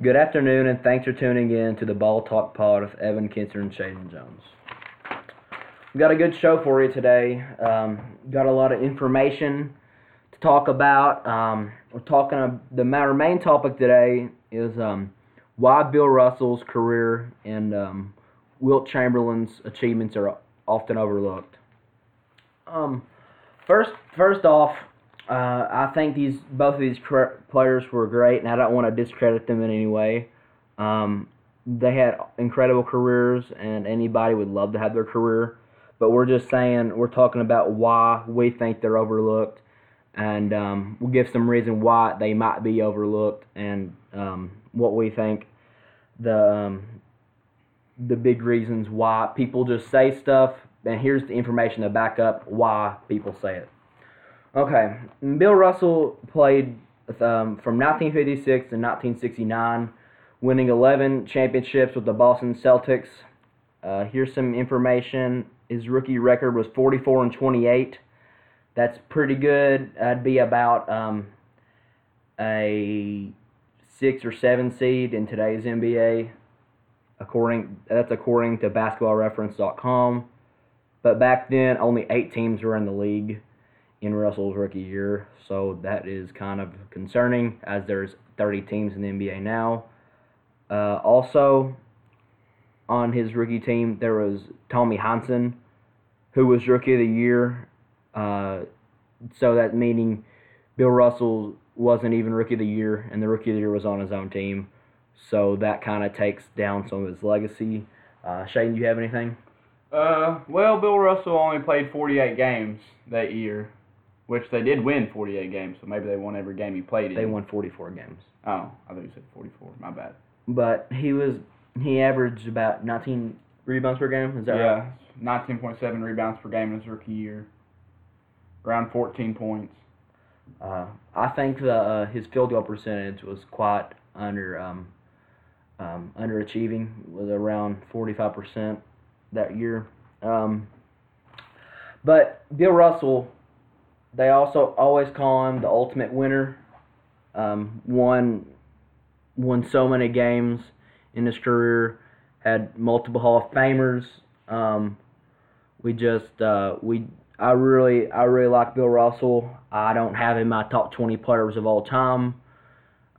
Good afternoon, and thanks for tuning in to the Ball Talk Pod with Evan Kinser and Shayden Jones. We've got a good show for you today. Um, got a lot of information to talk about. Um, we're talking. Uh, the main topic today is um, why Bill Russell's career and um, Wilt Chamberlain's achievements are often overlooked. Um, first, first off, uh, I think these both of these players were great, and I don't want to discredit them in any way. Um, they had incredible careers, and anybody would love to have their career. But we're just saying we're talking about why we think they're overlooked, and um, we'll give some reason why they might be overlooked, and um, what we think the um, the big reasons why people just say stuff. And here's the information to back up why people say it. Okay, Bill Russell played um, from 1956 to 1969, winning 11 championships with the Boston Celtics. Uh, here's some information. His rookie record was 44 and 28. That's pretty good. That'd be about um, a six or seven seed in today's NBA. According that's according to BasketballReference.com. But back then, only eight teams were in the league in Russell's rookie year, so that is kind of concerning as there's 30 teams in the NBA now. Uh, also, on his rookie team, there was Tommy Heinsohn, who was rookie of the year. Uh, so that meaning Bill Russell wasn't even rookie of the year, and the rookie of the year was on his own team. So that kind of takes down some of his legacy. Uh, Shane, do you have anything? Uh, well, Bill Russell only played 48 games that year, which they did win 48 games, so maybe they won every game he played in. They won 44 games. Oh, I thought you said 44. My bad. But he was he averaged about 19 rebounds per game. Is that yeah, right? Yeah, 19.7 rebounds per game in his rookie year. Around 14 points. Uh, I think the uh, his field goal percentage was quite under um, um, underachieving, was around 45 percent that year. Um, but Bill Russell they also always call him the ultimate winner. Um, won won so many games in his career. Had multiple Hall of Famers. Um, we just uh, we I really I really like Bill Russell. I don't have him in my top 20 players of all time.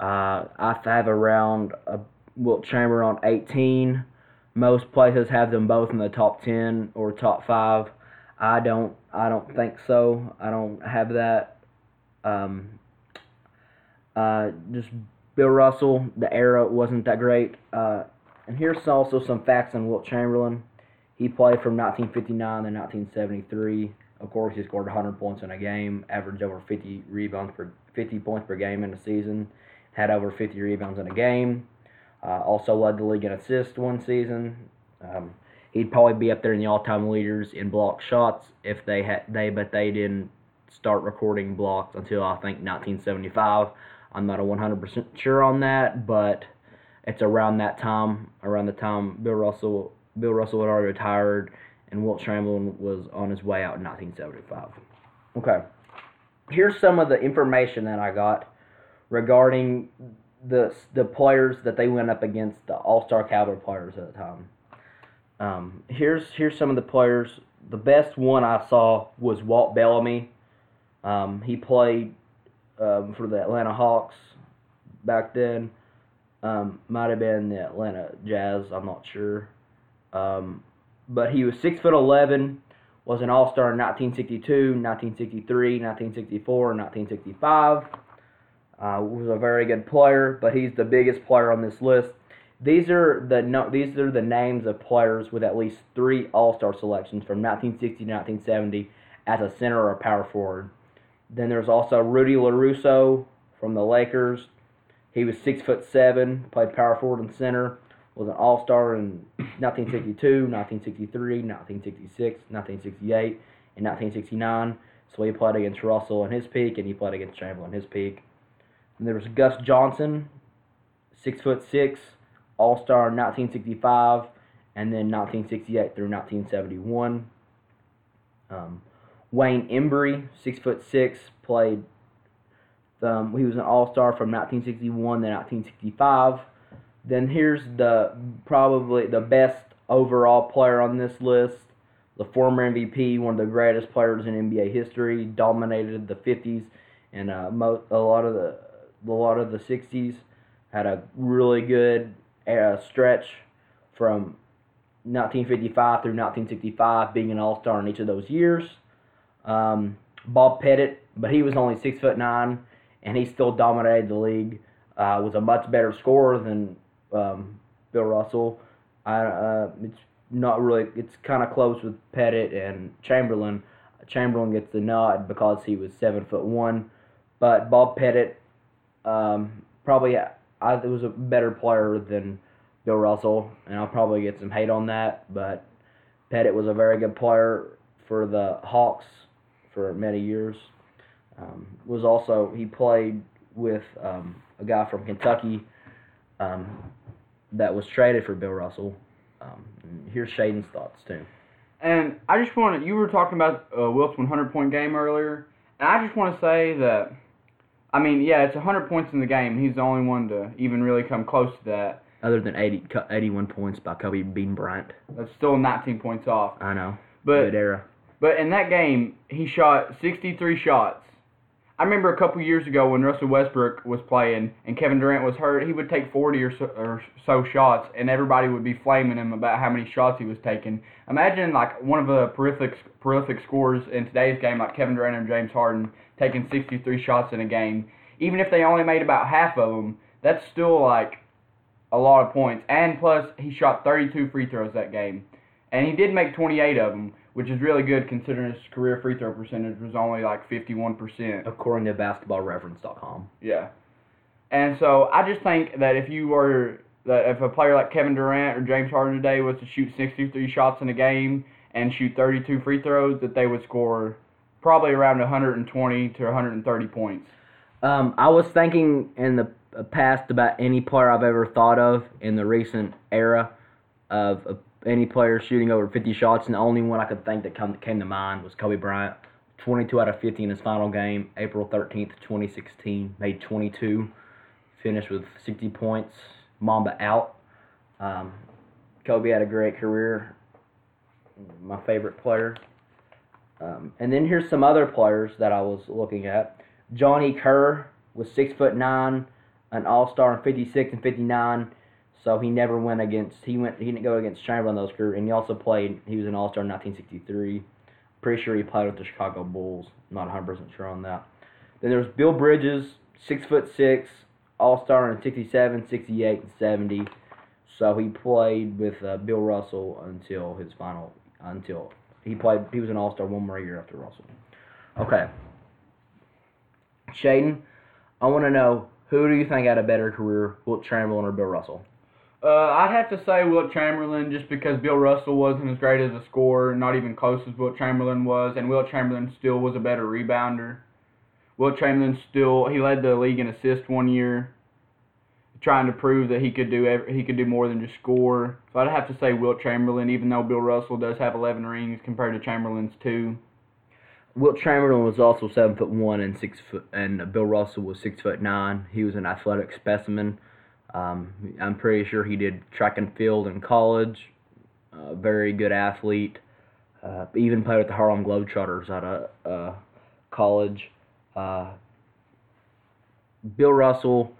Uh, I have around a Wilt Chamberlain on 18. Most places have them both in the top 10 or top five. I don't. I don't think so. I don't have that. Um, uh, just Bill Russell. The era wasn't that great. Uh, and here's also some facts on Wilt Chamberlain. He played from 1959 to 1973. Of course, he scored 100 points in a game, averaged over 50 rebounds per 50 points per game in a season, had over 50 rebounds in a game. Uh, also led the league in assists one season. Um, he'd probably be up there in the all-time leaders in block shots if they had they but they didn't start recording blocks until I think 1975. I'm not a 100% sure on that, but it's around that time, around the time Bill Russell Bill Russell had already retired and Wilt Chamberlain was on his way out in 1975. Okay. Here's some of the information that I got regarding the the players that they went up against the All-Star caliber players at the time. Um, here's here's some of the players. The best one I saw was Walt Bellamy. Um, he played um, for the Atlanta Hawks back then. Um, might have been the Atlanta Jazz. I'm not sure. Um, but he was six foot eleven. Was an All Star in 1962, 1963, 1964, and 1965. Uh, was a very good player, but he's the biggest player on this list. These are the no, these are the names of players with at least three All-Star selections from 1960 to 1970 as a center or a power forward. Then there's also Rudy LaRusso from the Lakers. He was six foot seven, played power forward and center. Was an All-Star in 1962, 1963, 1966, 1968, and 1969. So he played against Russell in his peak, and he played against Chamberlain in his peak. And there was Gus Johnson, six foot six, all Star 1965, and then 1968 through 1971. Um, Wayne Embry, six foot six, played. Um, he was an All Star from 1961 to 1965. then here's the probably the best overall player on this list. The former MVP, one of the greatest players in NBA history, dominated the 50s and uh, mo- a lot of the a lot of the 60s. Had a really good uh, stretch from 1955 through 1965, being an All Star in each of those years. Um, Bob Pettit, but he was only six foot nine, and he still dominated the league. Uh, was a much better scorer than um, Bill Russell. I, uh, it's not really. It's kind of close with Pettit and Chamberlain. Chamberlain gets the nod because he was seven foot one, but Bob Pettit um, probably I was a better player than Bill Russell, and I'll probably get some hate on that. But Pettit was a very good player for the Hawks for many years. Um, was also he played with um, a guy from Kentucky um, that was traded for Bill Russell. Um, here's Shayden's thoughts too. And I just want to, you were talking about uh, Wilt's 100 point game earlier, and I just want to say that, I mean, yeah, it's 100 points in the game. He's the only one to even really come close to that. Other than 80, 81 points by Kobe Bean Bryant. That's still 19 points off. I know. But Good era. But in that game, he shot 63 shots. I remember a couple years ago when Russell Westbrook was playing and Kevin Durant was hurt, he would take 40 or so, or so shots, and everybody would be flaming him about how many shots he was taking. Imagine like one of the prolific prolific scorers in today's game, like Kevin Durant and James Harden, taking 63 shots in a game. Even if they only made about half of them, that's still like a lot of points. And plus, he shot 32 free throws that game, and he did make 28 of them which is really good considering his career free throw percentage was only like 51%. According to basketballreference.com. Yeah. And so I just think that if you were that if a player like Kevin Durant or James Harden today was to shoot 63 shots in a game and shoot 32 free throws, that they would score probably around 120 to 130 points. Um, I was thinking in the past about any player I've ever thought of in the recent era of a any player shooting over 50 shots, and the only one I could think that come, came to mind was Kobe Bryant. 22 out of 50 in his final game, April 13th, 2016. Made 22, finished with 60 points. Mamba out. Um, Kobe had a great career. My favorite player. Um, and then here's some other players that I was looking at. Johnny Kerr was six foot nine, an All Star in 56 and 59. So he never went against he went he didn't go against Chamberlain those career, and he also played. He was an All Star in 1963. Pretty sure he played with the Chicago Bulls. Not 100 percent sure on that. Then there was Bill Bridges, six foot six, All Star in 67, 68, and 70. So he played with uh, Bill Russell until his final until he played. He was an All Star one more year after Russell. Okay. Shayden, I want to know who do you think had a better career, Wilt Chamberlain or Bill Russell? Uh, I'd have to say Wilt Chamberlain just because Bill Russell wasn't as great as a scorer, not even close as Wilt Chamberlain was, and Wilt Chamberlain still was a better rebounder. Wilt Chamberlain still he led the league in assists one year, trying to prove that he could do every, he could do more than just score. So I'd have to say Wilt Chamberlain, even though Bill Russell does have 11 rings compared to Chamberlain's two. Wilt Chamberlain was also seven foot one and six foot, and Bill Russell was six foot nine. He was an athletic specimen. Um, I'm pretty sure he did track and field in college. Uh, very good athlete. Uh, even played with the Harlem Globetrotters at a uh, college. Uh, Bill Russell,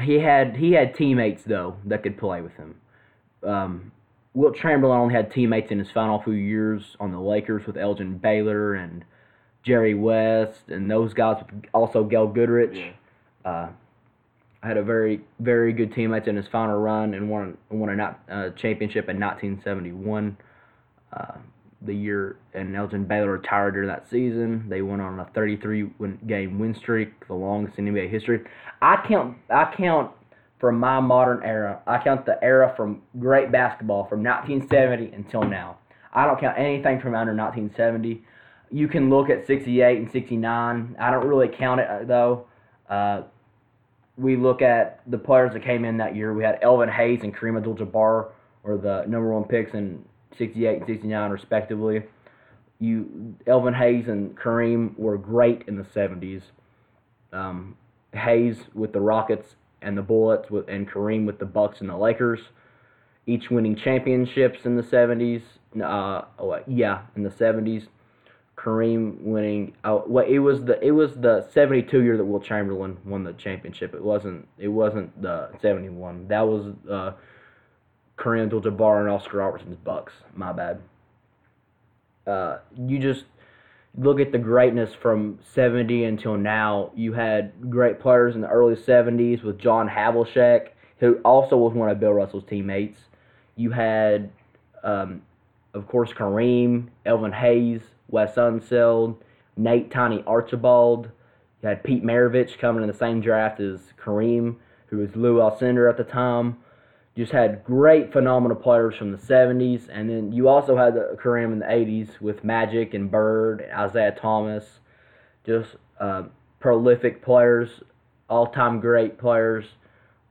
he had he had teammates though that could play with him. Um, Wilt Chamberlain only had teammates in his final few years on the Lakers with Elgin Baylor and Jerry West and those guys. Also, Gail Goodrich. Yeah. Had a very very good teammates in his final run and won won a not, uh, championship in 1971. Uh, the year and Elgin Baylor retired during that season. They went on a 33 win, game win streak, the longest in NBA history. I count I count from my modern era. I count the era from great basketball from 1970 until now. I don't count anything from under 1970. You can look at 68 and 69. I don't really count it uh, though. Uh, we look at the players that came in that year. We had Elvin Hayes and Kareem Abdul-Jabbar were the number one picks in 68 and 69 respectively. You Elvin Hayes and Kareem were great in the 70s. Um, Hayes with the Rockets and the Bullets with and Kareem with the Bucks and the Lakers, each winning championships in the 70s. Uh, oh, yeah, in the 70s. Kareem winning. Oh, well, it was the it was the '72 year that Wilt Chamberlain won the championship. It wasn't it wasn't the '71. That was uh, Kareem Abdul-Jabbar and Oscar Robertson's Bucks. My bad. Uh, you just look at the greatness from 70 until now. You had great players in the early 70s with John Havlicek, who also was one of Bill Russell's teammates. You had, um, of course, Kareem, Elvin Hayes, Wes Unseld, Nate Tiny Archibald. You had Pete Maravich coming in the same draft as Kareem, who was Lou Alcindor at the time. Just had great, phenomenal players from the 70s. And then you also had Kareem in the 80s with Magic and Bird, Isiah Thomas. Just uh, prolific players, all time great players.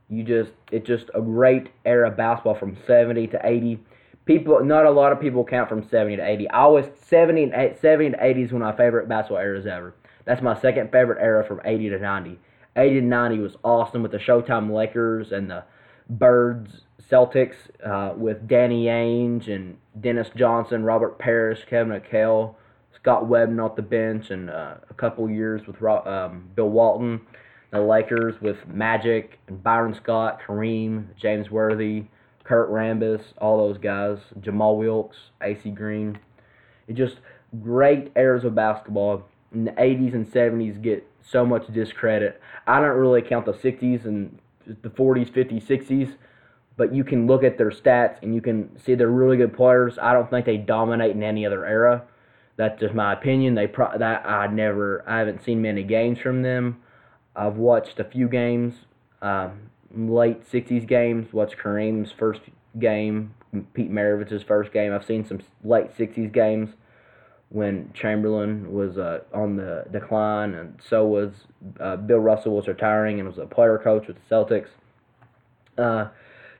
You just, it's just a great era of basketball from 70 to 80 people not a lot of people count from 70 to 80 i always 70 and 8, 70 to 80 is one of my favorite basketball eras ever. That's my second favorite era from 80 to 90 80 to 90 was awesome with the showtime lakers and the birds celtics uh, with danny ainge and dennis johnson robert parish kevin mchale scott wedman off the bench and uh, a couple years with um, bill walton. The lakers with magic and byron scott kareem james worthy Kurt Rambis, all those guys, Jamal Wilkes, AC Green. It just great eras of basketball. In the 80s and 70s get so much discredit. I don't really count the 60s and the 40s, 50s, 60s, but you can look at their stats and you can see they're really good players. I don't think they dominate in any other era. That's just my opinion. They pro- that I never I haven't seen many games from them. I've watched a few games. Um, late 60s games. Watched Kareem's first game, Pete Maravich's first game. I've seen some late 60s games when Chamberlain was uh, on the decline, and so was uh, Bill Russell was retiring and was a player coach with the Celtics. Uh,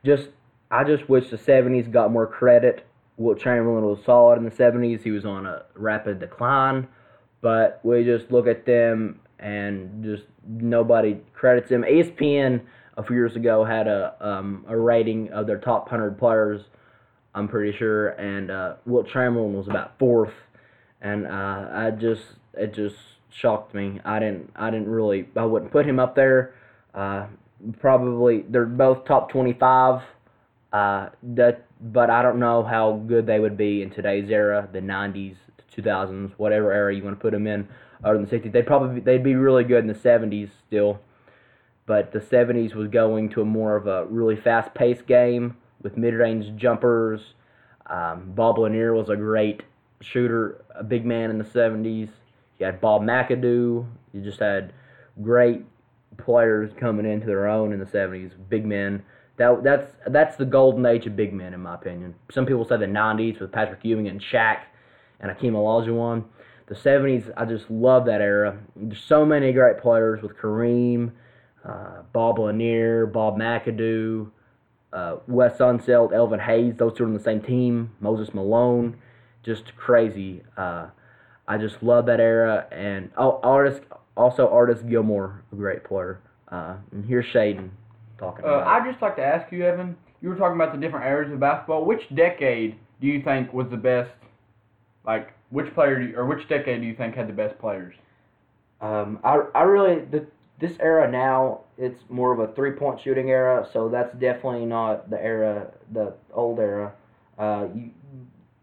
just I just wish the 70s got more credit. Wilt Chamberlain was solid in the 70s. He was on a rapid decline, but we just look at them and just nobody credits him. ESPN a few years ago had a um, a rating of their top hundred players. I'm pretty sure, and uh, Wilt Chamberlain was about fourth, and uh, I just it just shocked me. I didn't I didn't really I wouldn't put him up there. Uh, probably they're both top twenty five. Uh, that but I don't know how good they would be in today's era, the '90s, 2000s, whatever era you want to put them in, or in the '60s. They'd probably they'd be really good in the '70s still but the 70s was going to a more of a really fast paced game with mid range jumpers. Um, Bob Lanier was a great shooter, a big man in the 70s. You had Bob McAdoo. You just had great players coming into their own in the 70s, big men. That, that's that's the golden age of big men, in my opinion. Some people say the 90s with Patrick Ewing and Shaq and Hakeem Olajuwon. The 70s, I just love that era. There's so many great players with Kareem, uh, Bob Lanier, Bob McAdoo, uh, Wes Unseld, Elvin Hayes. Those two are on the same team. Moses Malone, just crazy. Uh, I just love that era. And oh, Artis, also Artis Gilmore, a great player. Uh, and here's Shayden talking uh, about. I'd just like to ask you, Evan. You were talking about the different eras of basketball. Which decade do you think was the best? Like, which player do you, or which decade do you think had the best players? Um, I, I really the this era now it's more of a three point shooting era, so that's definitely not the era, the old era. Uh, you,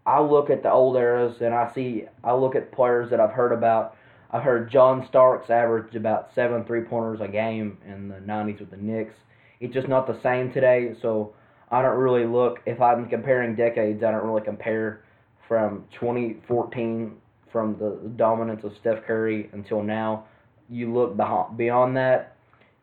I look at the old eras and I see I look at players that I've heard about. I heard John Starks averaged about seven three pointers a game in the '90s with the Knicks. It's just not the same today, so I don't really look. If I'm comparing decades, I don't really compare from 2014 from the dominance of Steph Curry until now you look beyond that.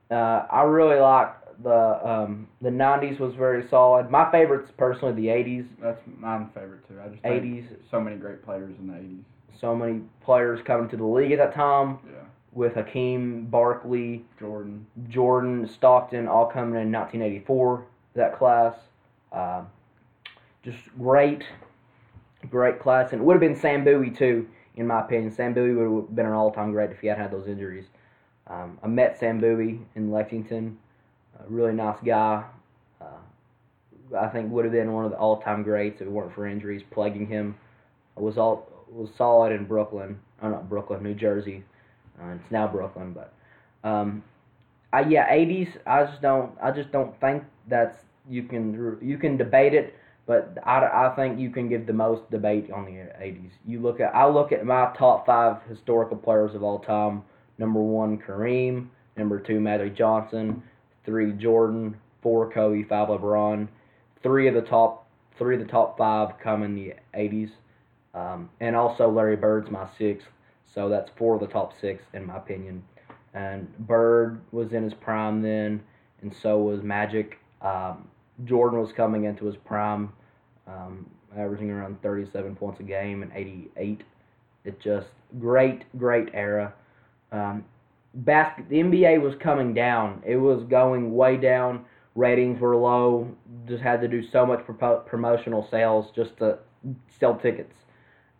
Uh, I really like the um, the '90s was very solid. My favorites personally the '80s. That's my favorite too. I just '80s. So many great players in the '80s. So many players coming to the league at that time. Yeah. With Hakeem, Barkley, Jordan, Jordan, Stockton, all coming in 1984. That class, uh, just great, great class, and it would have been Sam Bowie too in my opinion. Sam Bowie would have been an all-time great if he hadn't had those injuries. Um, I met Sam Bowie in Lexington a really nice guy. Uh, I think would have been one of the all-time greats if it weren't for injuries plaguing him. I Was all was solid in Brooklyn. Oh, not Brooklyn, New Jersey. Uh, it's now Brooklyn, but um, I, yeah, 80s. I just don't. I just don't think that's you can you can debate it, but I, I think you can give the most debate on the 80s. You look at I look at my top five historical players of all time. Number one, Kareem. Number two, Magic Johnson. Three, Jordan. Four, Kobe. Five, LeBron. Three of the top three of the top five come in the 80s, um, and also Larry Bird's my sixth. So that's four of the top six in my opinion. And Bird was in his prime then, and so was Magic. Um, Jordan was coming into his prime, um, averaging around 37 points a game and 88. It's just great, great era. Um, basket, the NBA was coming down. It was going way down. Ratings were low. Just had to do so much pro- promotional sales just to sell tickets.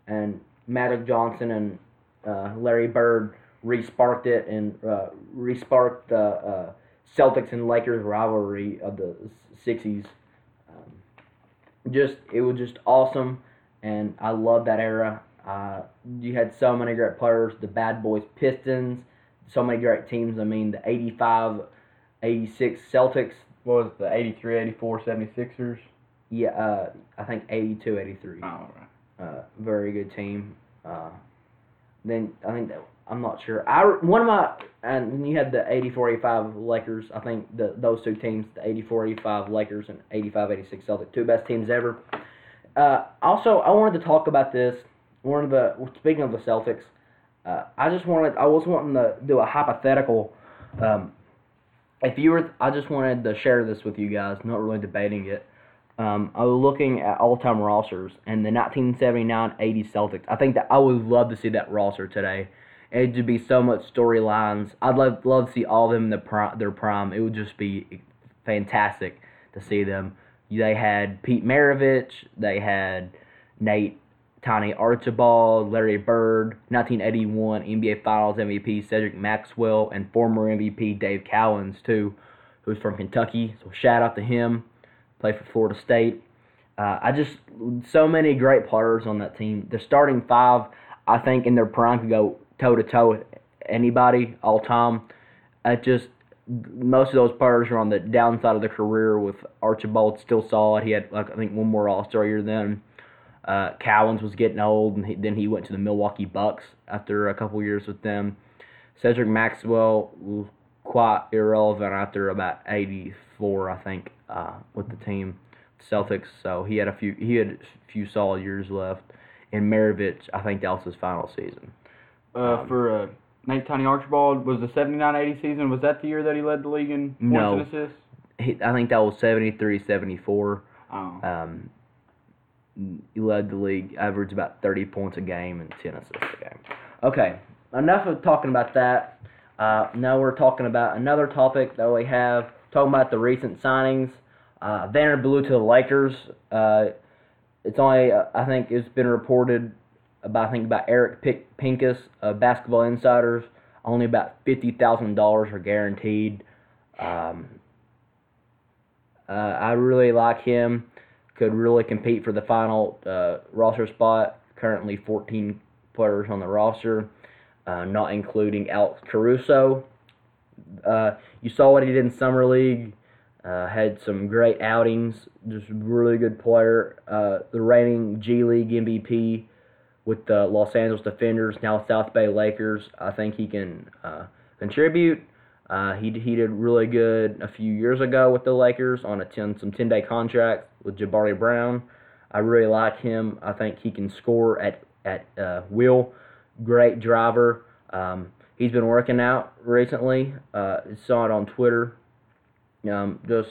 And Magic Johnson and uh, Larry Bird resparked it and uh, resparked the uh, Celtics and Lakers rivalry of the '60s. Um, just it was just awesome, and I love that era. Uh, you had so many great players, the Bad Boys Pistons, so many great teams. I mean, the 85, 86 Celtics. What was it, the 83, 84 76ers? Yeah, uh, I think 82, 83. Oh, right. Uh, very good team. Uh, then I think that I'm not sure. I one of my and you had the 84-85 Lakers. I think the those two teams, the 84-85 Lakers and 85-86 Celtics, two best teams ever. Uh, also, I wanted to talk about this. One of the speaking of the Celtics, uh, I just wanted I was wanting to do a hypothetical. Um, if you were, I just wanted to share this with you guys. Not really debating it. Um, I was looking at all-time rosters and the 1979-80 Celtics. I think that I would love to see that roster today. It'd be so much storylines. I'd love love to see all of them in the their prime. It would just be fantastic to see them. They had Pete Maravich. They had Nate Tiny Archibald, Larry Bird, 1981 NBA Finals MVP Cedric Maxwell, and former MVP Dave Cowens too, who's from Kentucky. So shout out to him. For Florida State. Uh, I just so many great players on that team. The starting five, I think, in their prime could go toe to toe with anybody all time. I just most of those players are on the downside of their career. With Archibald still solid, he had like I think one more All Star year then. Uh, Cowens was getting old, and he, then he went to the Milwaukee Bucks after a couple years with them. Cedric Maxwell quite irrelevant after about '84, I think, uh, with the team, Celtics. So he had a few he had a few solid years left. And Maravich, I think that was his final season. Uh, Um, for uh, Nate Tiny Archibald, was the 79-80 season, was that the year that he led the league in points No. and assists? He, I think that was 73, 74. Oh. Um, he led the league, averaged about 30 points a game and 10 assists a game. Okay, enough of talking about that. Uh, now we're talking about another topic that we have, talking about the recent signings. Uh, Vander Blue to the Lakers. Uh, it's only, uh, I think it's been reported about, I think about Eric Pick, Pincus, uh, Basketball Insiders, only about $50,000 are guaranteed. Um, uh, I really like him. Could really compete for the final uh, roster spot. Currently, 14 players on the roster, uh, not including Alex Caruso. Uh, you saw what he did in summer league. Uh, had some great outings. Just really good player. Uh, the reigning G League MVP with the Los Angeles D-Fenders, now South Bay Lakers. I think he can uh, contribute. He he did really good a few years ago with the Lakers on a ten some ten day contract with Jabari Brown. I really like him. I think he can score at at will. Great driver. Um, he's been working out recently. Uh, saw it on Twitter. Um, just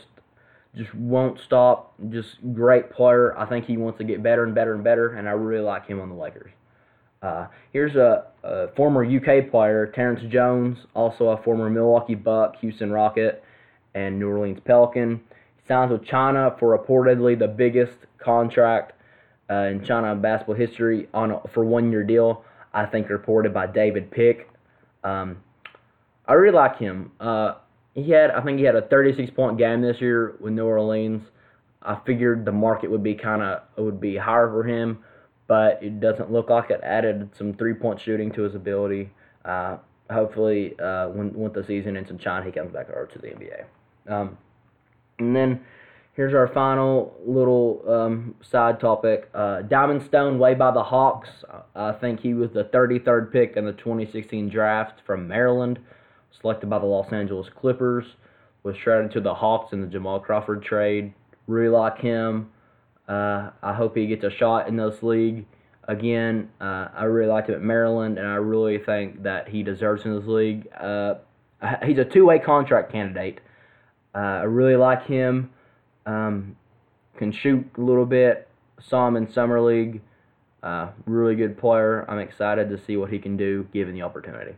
just won't stop. Just great player. I think he wants to get better and better and better, and I really like him on the Lakers. Uh, here's a, a former UK player, Terrence Jones, also a former Milwaukee Buck, Houston Rocket, and New Orleans Pelican. He signs with China for reportedly the biggest contract uh, in China basketball history on a, for one year deal. I think reported by David Pick. Um, I really like him. Uh, he had I think he had a 36 point game this year with New Orleans. I figured the market would be kind of would be higher for him, but it doesn't look like it. Added some three point shooting to his ability. Uh, hopefully, uh, when when the season ends in China, he comes back over to the NBA. Um, and then here's our final little um, side topic. Uh, Diamond Stone, way by the Hawks. I think he was the 33rd pick in the 2016 draft from Maryland, selected by the Los Angeles Clippers. Was traded to the Hawks in the Jamal Crawford trade. Really like him. Uh, I hope he gets a shot in this league again. Uh, I really liked him at Maryland, and I really think that he deserves in this league. Uh, he's a two-way contract candidate. Uh, I really like him. Um, can shoot a little bit. Saw him in summer league. Uh, really good player. I'm excited to see what he can do given the opportunity.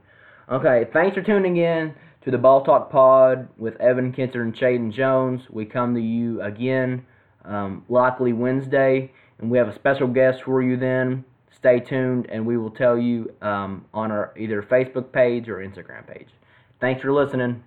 Okay, thanks for tuning in to the Ball Talk Pod with Evan Kinter and Shayden Jones. We come to you again, um, likely Wednesday, and we have a special guest for you then. Stay tuned, and we will tell you um, on our either Facebook page or Instagram page. Thanks for listening.